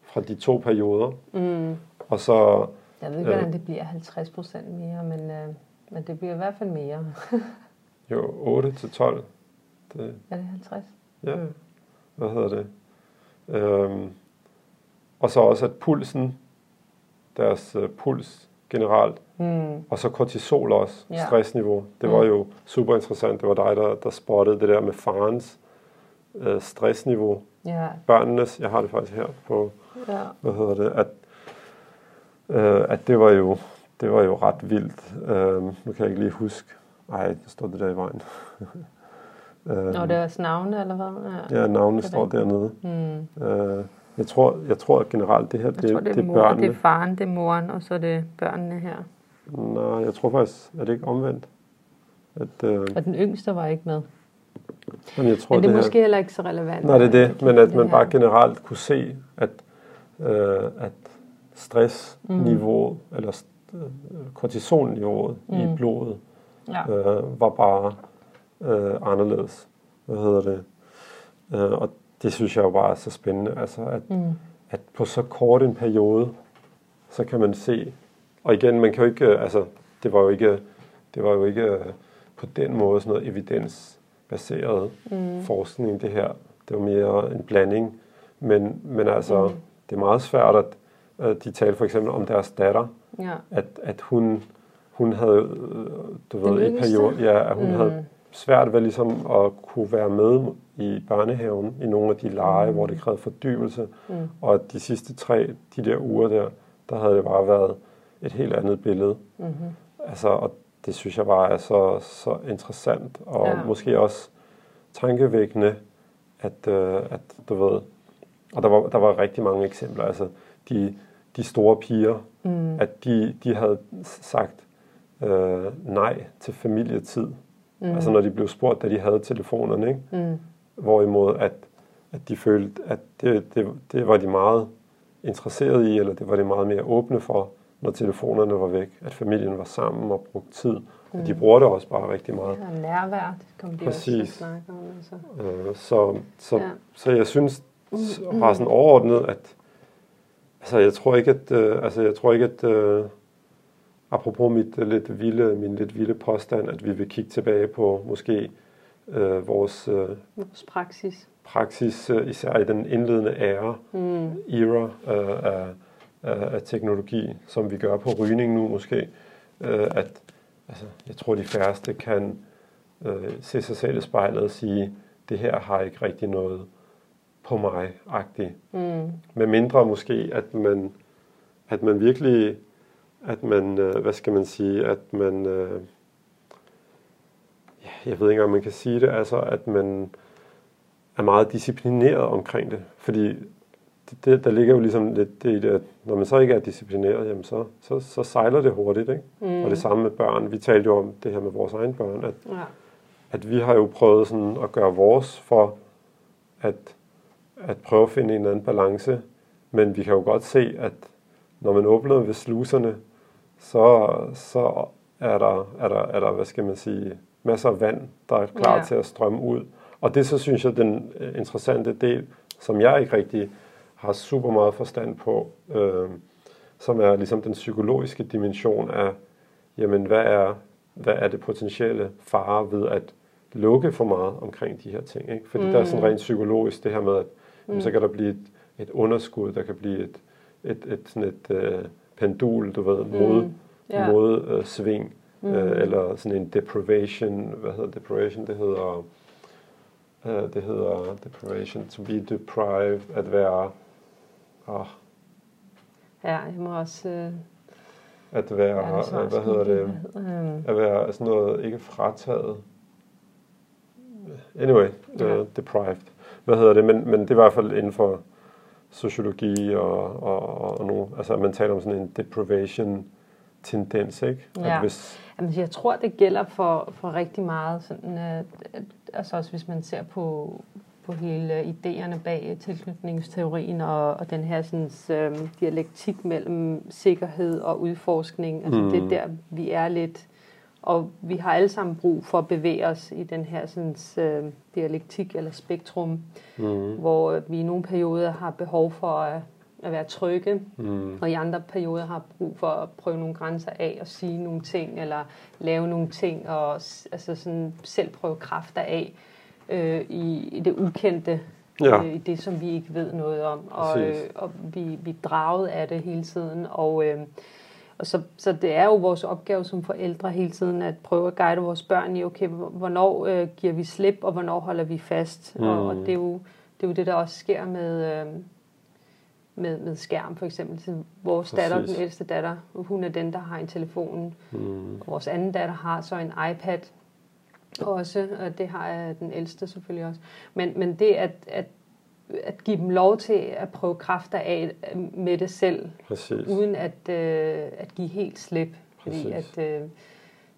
fra de to perioder. Mm. Og så, Jeg ved ikke, hvordan det bliver 50 procent mere, men, øh, men det bliver i hvert fald mere. jo, 8 til 12. Det, Er det 50? ja, Mm. hvad hedder det? Øhm, og så også, at pulsen, deres øh, puls generelt, Mm. og så kortisol også, Ja. stressniveau. Det var Mm. jo super interessant. Det var dig, der, der spottede det der med farens øh, stressniveau. Ja. Børnenes, jeg har det faktisk her på, ja. hvad hedder det, at, øh, at det var jo det var jo ret vildt. Øh, nu kan jeg ikke lige huske. Ej, der står det der i vejen. øh, Nå, det er også navne, eller hvad? Ja. Ja, navnene Det står dernede. Mm. Øh, jeg, tror, jeg tror at generelt, det her, Jeg det, tror, det er, det er mor, børnene. det er faren, det er moren, og så er det børnene her. Nej, jeg tror faktisk, er det ikke omvendt? At, øh, Og den yngste var ikke med. men jeg tror, Men det er her, måske heller ikke så relevant. Nej, det er det, men at man her. bare generelt kunne se, at, øh, at stressniveauet, mm. eller øh, kortisolniveauet mm. i blodet, Ja. øh, var bare øh, anderledes. Hvad hedder det? Øh, og det synes jeg jo bare er så spændende, altså at, Mm. at på så kort en periode, så kan man se, og igen, man kan jo ikke, øh, altså, det var jo ikke, det var jo ikke øh, på den måde sådan noget evidensbaseret Mm. forskning, det her. Det var mere en blanding. Men, men altså, Mm. det er meget svært, at de talte for eksempel om deres datter, Ja. at, at hun, hun havde, øh, du ved, i periode, ja, at hun mm. havde. Svært ved ligesom at kunne være med i børnehaven i nogle af de lege, mm. hvor det krævede fordybelse. Mm. Og de sidste tre, de der uger der, der havde det bare været et helt andet billede. Mm-hmm. Altså, og det synes jeg bare er så, så interessant, og ja. måske også tankevækkende, at, øh, at du ved, og der var, der var rigtig mange eksempler, altså de, de store piger, Mm. at de, de havde sagt øh, nej til familietid, Mm. mm. altså når de blev spurgt, da de havde telefonerne, ikke? Mm. hvorimod at, at de følte, at det, det, det var de meget interesserede i, eller det var de meget mere åbne for, når telefonerne var væk, at familien var sammen og brugte tid. Mm. Og de bruger det også bare rigtig meget. Ja, nærvær, det kom de også til at Præcis. snakke om. Altså. Øh, så, så, Ja. så jeg synes s- bare sådan overordnet, at altså jeg tror ikke, at øh, altså jeg tror ikke, at øh, apropos mit øh, lidt vilde, min lidt vilde påstand, at vi vil kigge tilbage på måske øh, vores øh, Vores praksis. praksis, øh, især i den indledende æra, Mm. era øh, af, af, af teknologi, som vi gør på rygning nu måske, øh, at altså, jeg tror, de færreste kan øh, se sig selv i spejlet og sige, det her har ikke rigtig noget på mig-agtigt. Mm. Med mindre måske, at man, at man virkelig, at man, øh, hvad skal man sige, at man, øh, jeg ved ikke om man kan sige det, altså at man er meget disciplineret omkring det. Fordi det, det, der ligger jo ligesom lidt det i det, at når man så ikke er disciplineret, jamen så, så, så sejler det hurtigt. Ikke? Mm. Og det samme med børn. Vi talte jo om det her med vores egne børn, at Ja. at vi har jo prøvet sådan at gøre vores for at, at prøve at finde en eller anden balance, men vi kan jo godt se, at når man åbner ved sluserne, så, så er, der, er, der, er der, hvad skal man sige, masser af vand, der er klar ja. til at strømme ud. Og det så synes jeg, den øh, interessante del, som jeg ikke rigtig har super meget forstand på, øh, som er ligesom den psykologiske dimension af, jamen hvad er, hvad er det potentielle fare ved at lukke for meget omkring de her ting. Ikke? Fordi mm. der er sådan mm. rent psykologisk det her med, at mm. jamen, så kan der blive et, et underskud, der kan blive et, et, et, sådan et uh, pendul, du ved, mod, mm. yeah. mod uh, sving, mm. uh, eller sådan en deprivation, hvad hedder deprivation, det hedder, uh, det hedder deprivation, to be deprived, at være, oh, Ja, jeg må også... Øh, at være, ja, hvad hedder det, øh, at være sådan noget, ikke frataget. Anyway, ja. uh, deprived. Hvad hedder det, men, men det er i hvert fald inden for sociologi og, og, og nogle, altså man taler om sådan en deprivation tendens, ikke? Ja. At hvis... Jamen, jeg tror, det gælder for, for rigtig meget, sådan, at, at, altså også hvis man ser på, på hele idéerne bag tilknytningsteorien og, og den her sådan, øh, dialektik mellem sikkerhed og udforskning. Altså mm. det er der, vi er lidt, og vi har alle sammen brug for at bevæge os i den her sådan, øh, dialektik eller spektrum, mm. hvor vi i nogle perioder har behov for at, at være trygge, mm. og i andre perioder har brug for at prøve nogle grænser af og sige nogle ting, eller lave nogle ting, og altså sådan selv prøve kræfter af øh, i, i det ukendte, ja. øh, i det, som vi ikke ved noget om. Og, øh, og vi, vi er draget af det hele tiden. Og, øh, og så, så det er jo vores opgave som forældre hele tiden at prøve at guide vores børn i, okay, hvornår øh, giver vi slip, og hvornår holder vi fast. Mm. Og, og det, er jo, det er jo det, der også sker med... Øh, med, med skærm for eksempel. Så vores Præcis. datter, den ældste datter, hun er den, der har en telefon. Mm. vores anden datter har så en iPad, også, og det har jeg den ældste selvfølgelig også. Men, men det at, at, at give dem lov til at prøve kræfter af med det selv, Præcis. uden at, øh, at give helt slip. Fordi at øh,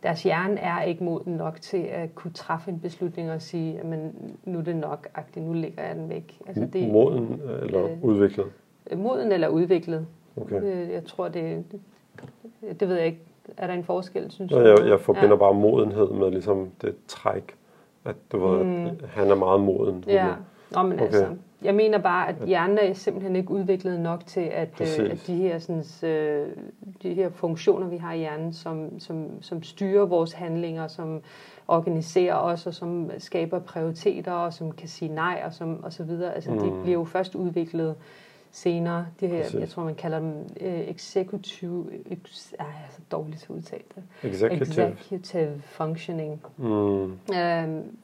deres hjerne er ikke moden nok til at kunne træffe en beslutning og sige, at nu er det nok, agtigt, nu lægger jeg den væk. Altså, det, moden eller øh, udviklet? Moden eller udviklet. Okay. Øh, jeg tror, det, det, det ved jeg ikke er der en forskel, synes du? Jeg, jeg forbinder ja. bare modenhed med ligesom det træk, at du ved, mm. han er meget moden. Ja, Nå, men okay. altså, jeg mener bare, at hjernen er simpelthen ikke udviklet nok til, at, øh, at de, her, sådan, øh, de her funktioner, vi har i hjernen, som, som, som styrer vores handlinger, som organiserer os, og som skaber prioriteter, og som kan sige nej, og, som, og så videre, altså, mm. de bliver jo først udviklet senere. Det her, jeg tror, man kalder dem uh, executive, ex, ej, jeg er så dårligt til at udtale det. Executive. Executive functioning. Mm. Um,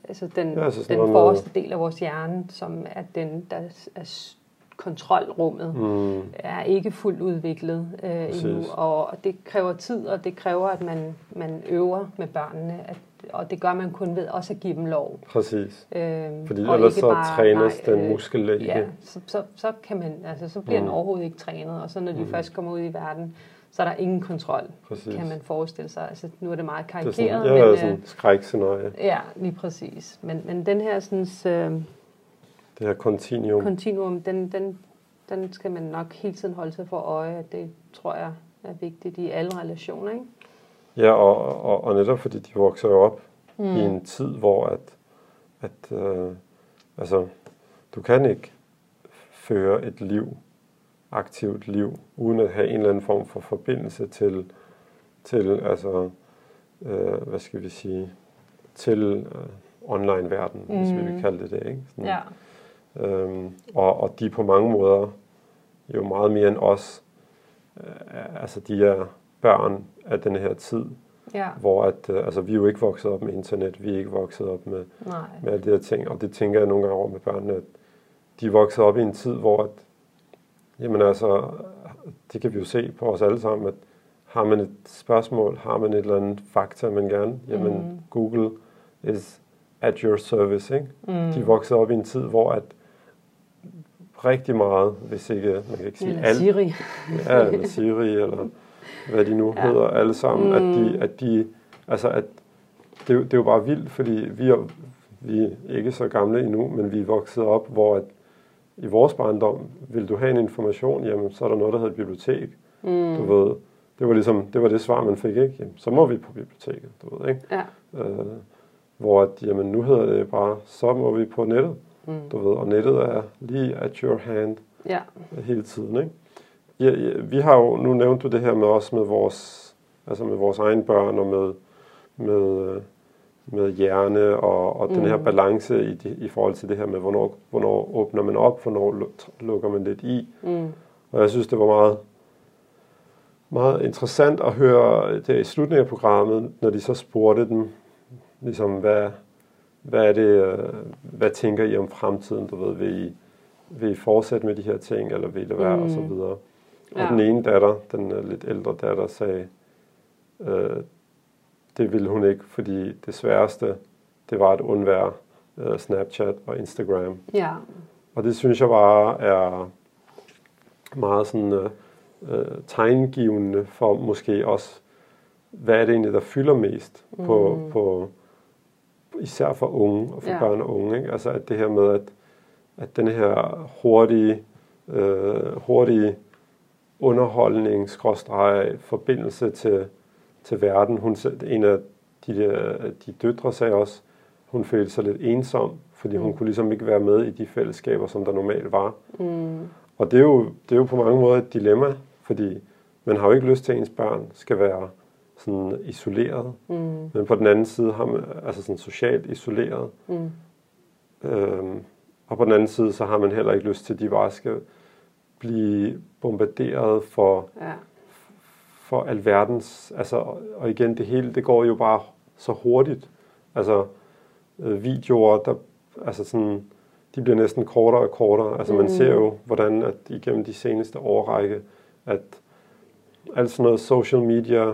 altså den, ja, altså den forreste del af vores hjerne, som er den, der er kontrolrummet, mm. er ikke fuldt udviklet uh, endnu, og det kræver tid, og det kræver, at man, man øver med børnene, at og det gør man kun ved også at give dem lov. Præcis. Øhm, Fordi ellers så bare, trænes nej, den øh, muskel ikke. Ja, så, så, så, kan man, altså, så bliver mm. den overhovedet ikke trænet, og så når de mm. først kommer ud i verden, så er der ingen kontrol, præcis. kan man forestille sig. Altså, nu er det meget karikeret. Det er sådan, ja, men, sådan øh, skrækscenarie. Ja, lige præcis. Men, men den her sådan, øh, det her continuum, continuum den, den, den skal man nok hele tiden holde sig for øje. Det tror jeg er vigtigt i alle relationer. Ikke? Ja, og, og, og netop fordi de vokser jo op mm. i en tid, hvor at, at øh, altså, du kan ikke føre et liv, aktivt liv, uden at have en eller anden form for forbindelse til, til altså, øh, hvad skal vi sige, til øh, online-verden, mm. hvis vi vil mm. kalde det det. Ikke? Sådan, ja. øhm, og, og de er på mange måder jo meget mere end os. Øh, altså, de er børn af den her tid, ja. hvor at, øh, altså, vi er jo ikke vokset op med internet, vi er ikke vokset op med, med alle de her ting, og det tænker jeg nogle gange over med børnene, at de er vokset op i en tid, hvor at, jamen altså, det kan vi jo se på os alle sammen, at har man et spørgsmål, har man et eller andet fakta, man gerne, jamen mm. Google is at your service, ikke? Mm. De er vokset op i en tid, hvor at rigtig meget, hvis ikke, man kan ikke sige eller alt. Siri. Ja, eller Siri, eller hvad de nu ja. hedder alle sammen, mm. at de, at de, altså at det, det er jo bare vildt, fordi vi er, vi er ikke så gamle endnu, men vi er vokset op, hvor at i vores barndom, vil du have en information, jamen så er der noget, der hedder bibliotek. Mm. Du ved, Det var ligesom, det var det svar, man fik, ikke? Jamen, så må vi på biblioteket, du ved, ikke? Ja. Øh, hvor at, jamen, nu hedder det bare, så må vi på nettet, Mm. du ved, og nettet er lige at your hand Ja. hele tiden, ikke? Ja, ja, vi har jo, nu nævnte du det her med os med vores, altså med vores egne børn og med, med, øh, med hjerne og, og mm. den her Mm. balance i, de, i forhold til det her med, hvornår, hvornår åbner man op, hvornår lu- lukker man lidt i. Mm. Og jeg synes, det var meget, meget interessant at høre det i slutningen af programmet, når de så spurgte dem, ligesom, hvad, hvad er det, øh, hvad tænker I om fremtiden, du ved, vil I, vil I fortsætte med de her ting, eller vil I lade være, mm. og så Mm. videre. Og Ja. den ene datter, den øh, lidt ældre datter, sagde, øh, det ville hun ikke, fordi det sværeste, det var at undvære øh, Snapchat og Instagram. Ja. Og det synes jeg bare er meget sådan øh, øh, tegnegivende for måske også, hvad er det egentlig, der fylder mest på, Mm. på især for unge og for Ja. børn og unge. Ikke? Altså at det her med, at, at den her hurtige, øh, hurtige underholdning, skråstreg, forbindelse til, til verden. Hun, en af de, der, de døtre sagde også, hun følte sig lidt ensom, fordi hun Mm. kunne ligesom ikke være med i de fællesskaber, som der normalt var. Mm. Og det er jo, det er jo på mange måder et dilemma, fordi man har jo ikke lyst til, at ens børn skal være sådan isoleret. Mm. Men på den anden side har man altså sådan socialt isoleret. Mm. Øhm, og på den anden side, så har man heller ikke lyst til, at de bare skal blive bombarderet for, Ja. for alverdens... Altså, og igen, det hele, det går jo bare så hurtigt. Altså, øh, videoer, der, altså sådan, de bliver næsten kortere og kortere. Altså, man Mm. ser jo, hvordan at igennem de seneste årrække, at alt sådan noget social media,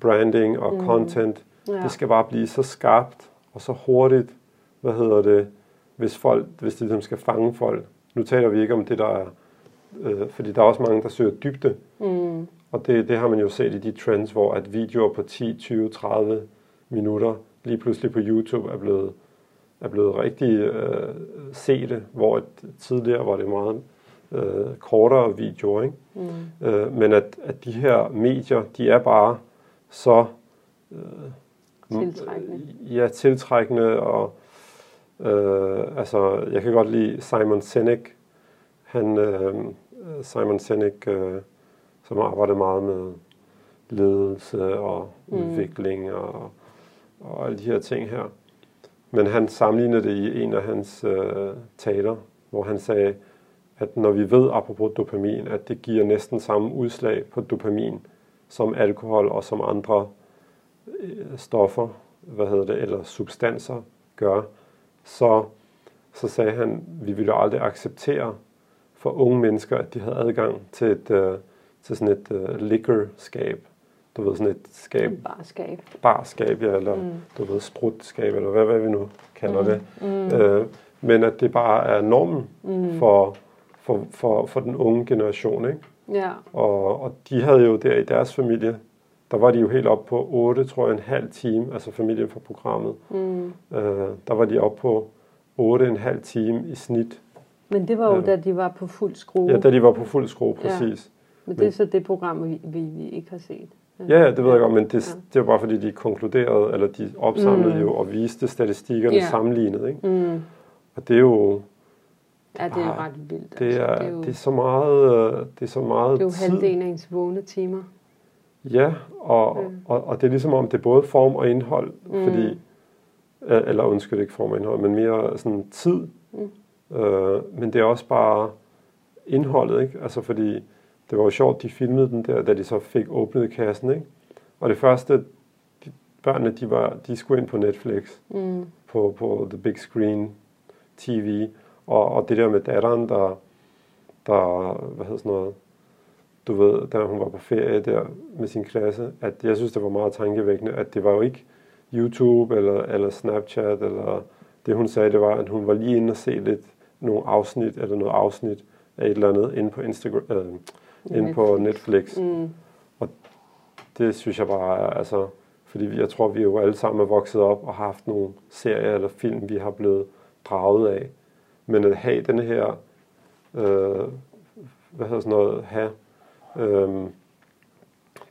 branding og Mm. content, Ja. det skal bare blive så skarpt og så hurtigt, hvad hedder det, hvis, folk, hvis det ligesom skal fange folk. Nu taler vi ikke om det, der er, øh, fordi der er også mange, der søger dybde, Mm. og det, det har man jo set i de trends, hvor at videoer på 10, 20, 30 minutter lige pludselig på YouTube er blevet, er blevet rigtig øh, sete, hvor at tidligere var det meget øh, kortere videoer. Ikke? Mm. Øh, men at, at de her medier, de er bare så øh, Tiltrækkende. Ja, tiltrækkende, og øh, altså, jeg kan godt lide Simon Sinek. Han, øh, Simon Sinek, øh, som arbejder meget med ledelse og Mm. udvikling og, og alle de her ting her. Men han sammenlignede det i en af hans øh, taler, hvor han sagde, at når vi ved, apropos dopamin, at det giver næsten samme udslag på dopamin som alkohol og som andre øh, stoffer, hvad hedder det, eller substanser gør, så, så sagde han, vi ville aldrig acceptere for unge mennesker, at de havde adgang til, et, øh, til sådan et øh, liquor-skab. Du ved, sådan et skab, Barskab. barskab, ja, eller Mm. du ved, sprutskab, eller hvad, hvad vi nu kalder Mm. det. Mm. Øh, men at det bare er normen Mm. for, for, for, for den unge generation, ikke? Ja. Og, og de havde jo der i deres familie, der var de jo helt op på 8, tror jeg, en halv time, altså familien for programmet. Mm. Øh, der var de op på 8, en halv time i snit. Men det var jo, Ja. da de var på fuld skrue. Ja, da de var på fuld skrue, Ja. præcis. Men det er så det program, vi, vi, vi ikke har set. Ja, ja, det ved jeg godt, men det, Ja. det var bare fordi, de konkluderede, eller de opsamlede Mm. jo og viste statistikkerne Ja. sammenlignet, ikke? Mm. Og det er jo, Ja, det er jo Ah, ret vildt. det er, det er jo, det er så meget, øh, det er så meget det er jo tid. halvdelen af ens vågne timer. Ja, og, Mm. og, og det er ligesom om, det er både form og indhold, Mm. fordi, øh, eller undskyld, ikke form og indhold, men mere sådan tid. Øh, men det er også bare indholdet, ikke? Altså fordi, det var jo sjovt, de filmede den der, da de så fik åbnet kassen, ikke? Og det første, de, børnene, de, var, de skulle ind på Netflix, Mm. på, på The Big Screen TV, og, og det der med datteren, der, der, hvad hedder sådan noget, du ved, da hun var på ferie der med sin klasse, at jeg synes, det var meget tankevækkende, at det var jo ikke YouTube eller, eller Snapchat, eller det hun sagde, det var, at hun var lige inde og se lidt nogle afsnit, eller noget afsnit af et eller andet inde på Instagram, øh, inde på Netflix. Mm. Det synes jeg bare er, altså, fordi vi- jeg tror, vi jo alle sammen er vokset op og har haft nogle serier eller film, vi har blevet draget af. Men at have den her, øh, hvad hedder sådan noget, have øh,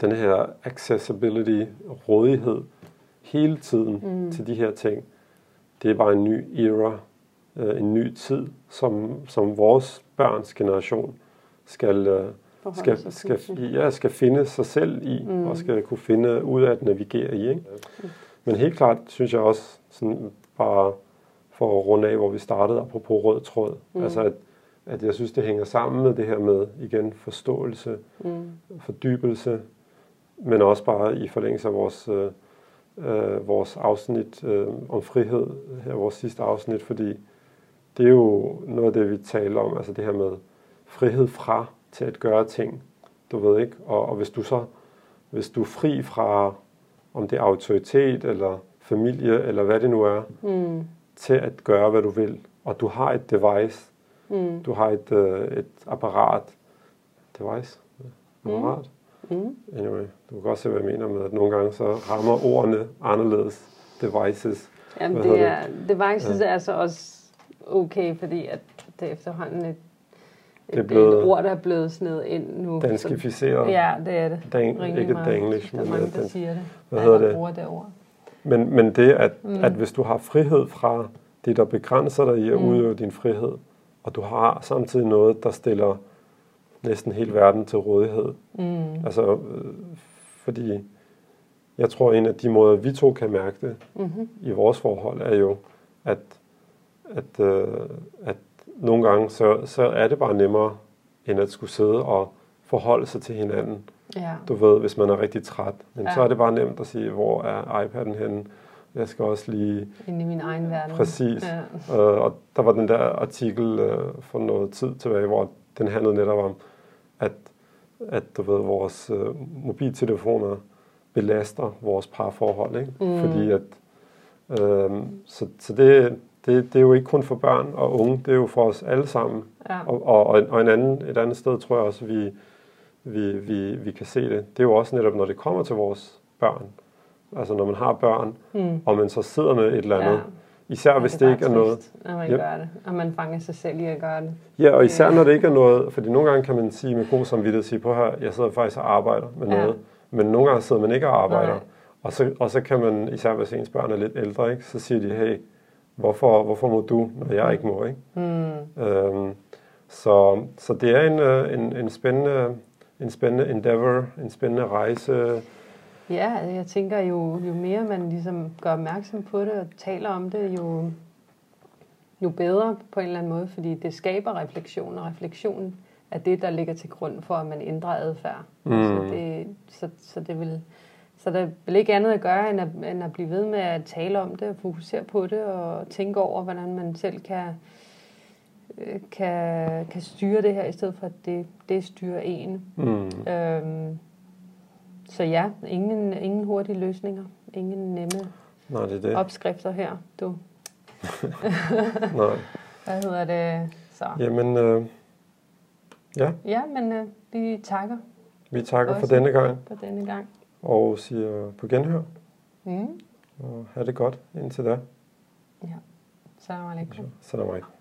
den her accessibility, rådighed hele tiden mm. til de her ting, det er bare en ny era, øh, en ny tid, som, som vores børns generation skal, øh, skal, skal, ja, skal finde sig selv i, mm. og skal kunne finde ud af at navigere i. Ikke? Mm. Men helt klart synes jeg også, sådan bare for at runde af, hvor vi startede, apropos rød tråd, mm. altså at, at jeg synes, det hænger sammen med det her med, igen, forståelse, mm. fordybelse, men også bare i forlængelse af vores, øh, øh, vores afsnit øh, om frihed, her vores sidste afsnit, fordi det er jo noget af det, vi taler om, altså det her med frihed fra til at gøre ting, du ved ikke, og, og hvis du så, hvis du er fri fra, om det er autoritet, eller familie, eller hvad det nu er, mm. til at gøre, hvad du vil, og du har et device, mm. du har et, øh, et apparat, device, apparat, mm. mm. anyway, du kan godt se, hvad jeg mener med, at nogle gange så rammer ordene anderledes, devices. Jamen, det er, devices ja. er så også okay, fordi at det er efterhånden et det er blevet, det er et ord, der er blevet sned ind nu. Danskificeret. Ja, det er det. Dan, ikke danglish, men der er mange, der siger det. Hvad hedder det? bruger det ord. Men, men det, at, mm. at hvis du har frihed fra det, der begrænser dig i at mm. udøve din frihed, og du har samtidig noget, der stiller næsten hele verden til rådighed. Mm. Altså, øh, fordi jeg tror, en af de måder, vi to kan mærke det mm-hmm. i vores forhold, er jo, at, at, øh, at nogle gange, så, så er det bare nemmere, end at skulle sidde og forholde sig til hinanden. Ja. Du ved, hvis man er rigtig træt. Men ja. så er det bare nemt at sige, hvor er iPad'en henne? Jeg skal også lige... Ind i min egen verden. Præcis. Ja. Øh, og der var den der artikel øh, for noget tid tilbage, hvor den handlede netop om, at, at du ved, vores øh, mobiltelefoner belaster vores parforhold. Ikke? Mm. Fordi at... Øh, så, så det, det, det er jo ikke kun for børn og unge, det er jo for os alle sammen. Ja. Og, og, og en anden, et andet sted tror jeg også, vi, vi, vi, vi kan se det. Det er jo også netop, når det kommer til vores børn. Altså når man har børn, mm. og man så sidder med et eller andet. Ja. Især hvis det, det ikke er noget... Når man yep. gør det, og man fanger sig selv i at gøre det. Ja, og især når det ikke er noget... Fordi nogle gange kan man sige med god samvittighed, sige på her, jeg sidder faktisk og arbejder med ja. noget. Men nogle gange sidder man ikke og arbejder. Og så, og så kan man, især hvis ens børn er lidt ældre, ikke, så siger de, hey, Hvorfor, hvorfor må du, når jeg ikke må? Ikke? Mm. Øhm, så, så det er en, øh, en, en, spændende, en spændende endeavor, en spændende rejse. Ja, jeg tænker jo, jo mere man ligesom gør opmærksom på det og taler om det, jo, jo bedre på en eller anden måde, fordi det skaber refleksion, og refleksion er det, der ligger til grund for, at man ændrer adfærd. Mm. Så, det, så, så det vil så der er vel ikke andet at gøre, end at, end at blive ved med at tale om det, og fokusere på det, og tænke over, hvordan man selv kan, øh, kan, kan styre det her, i stedet for at det, det styrer en. Mm. Øhm, så ja, ingen, ingen hurtige løsninger, ingen nemme Nej, det er det. opskrifter her, du. Nej. Hvad hedder det så? Jamen, øh, ja. Ja, men øh, vi takker. Vi takker for denne gang. For denne gang og siger på genhør. Mm. Og have det godt indtil da. Ja. Salam alaikum. Salam alaikum.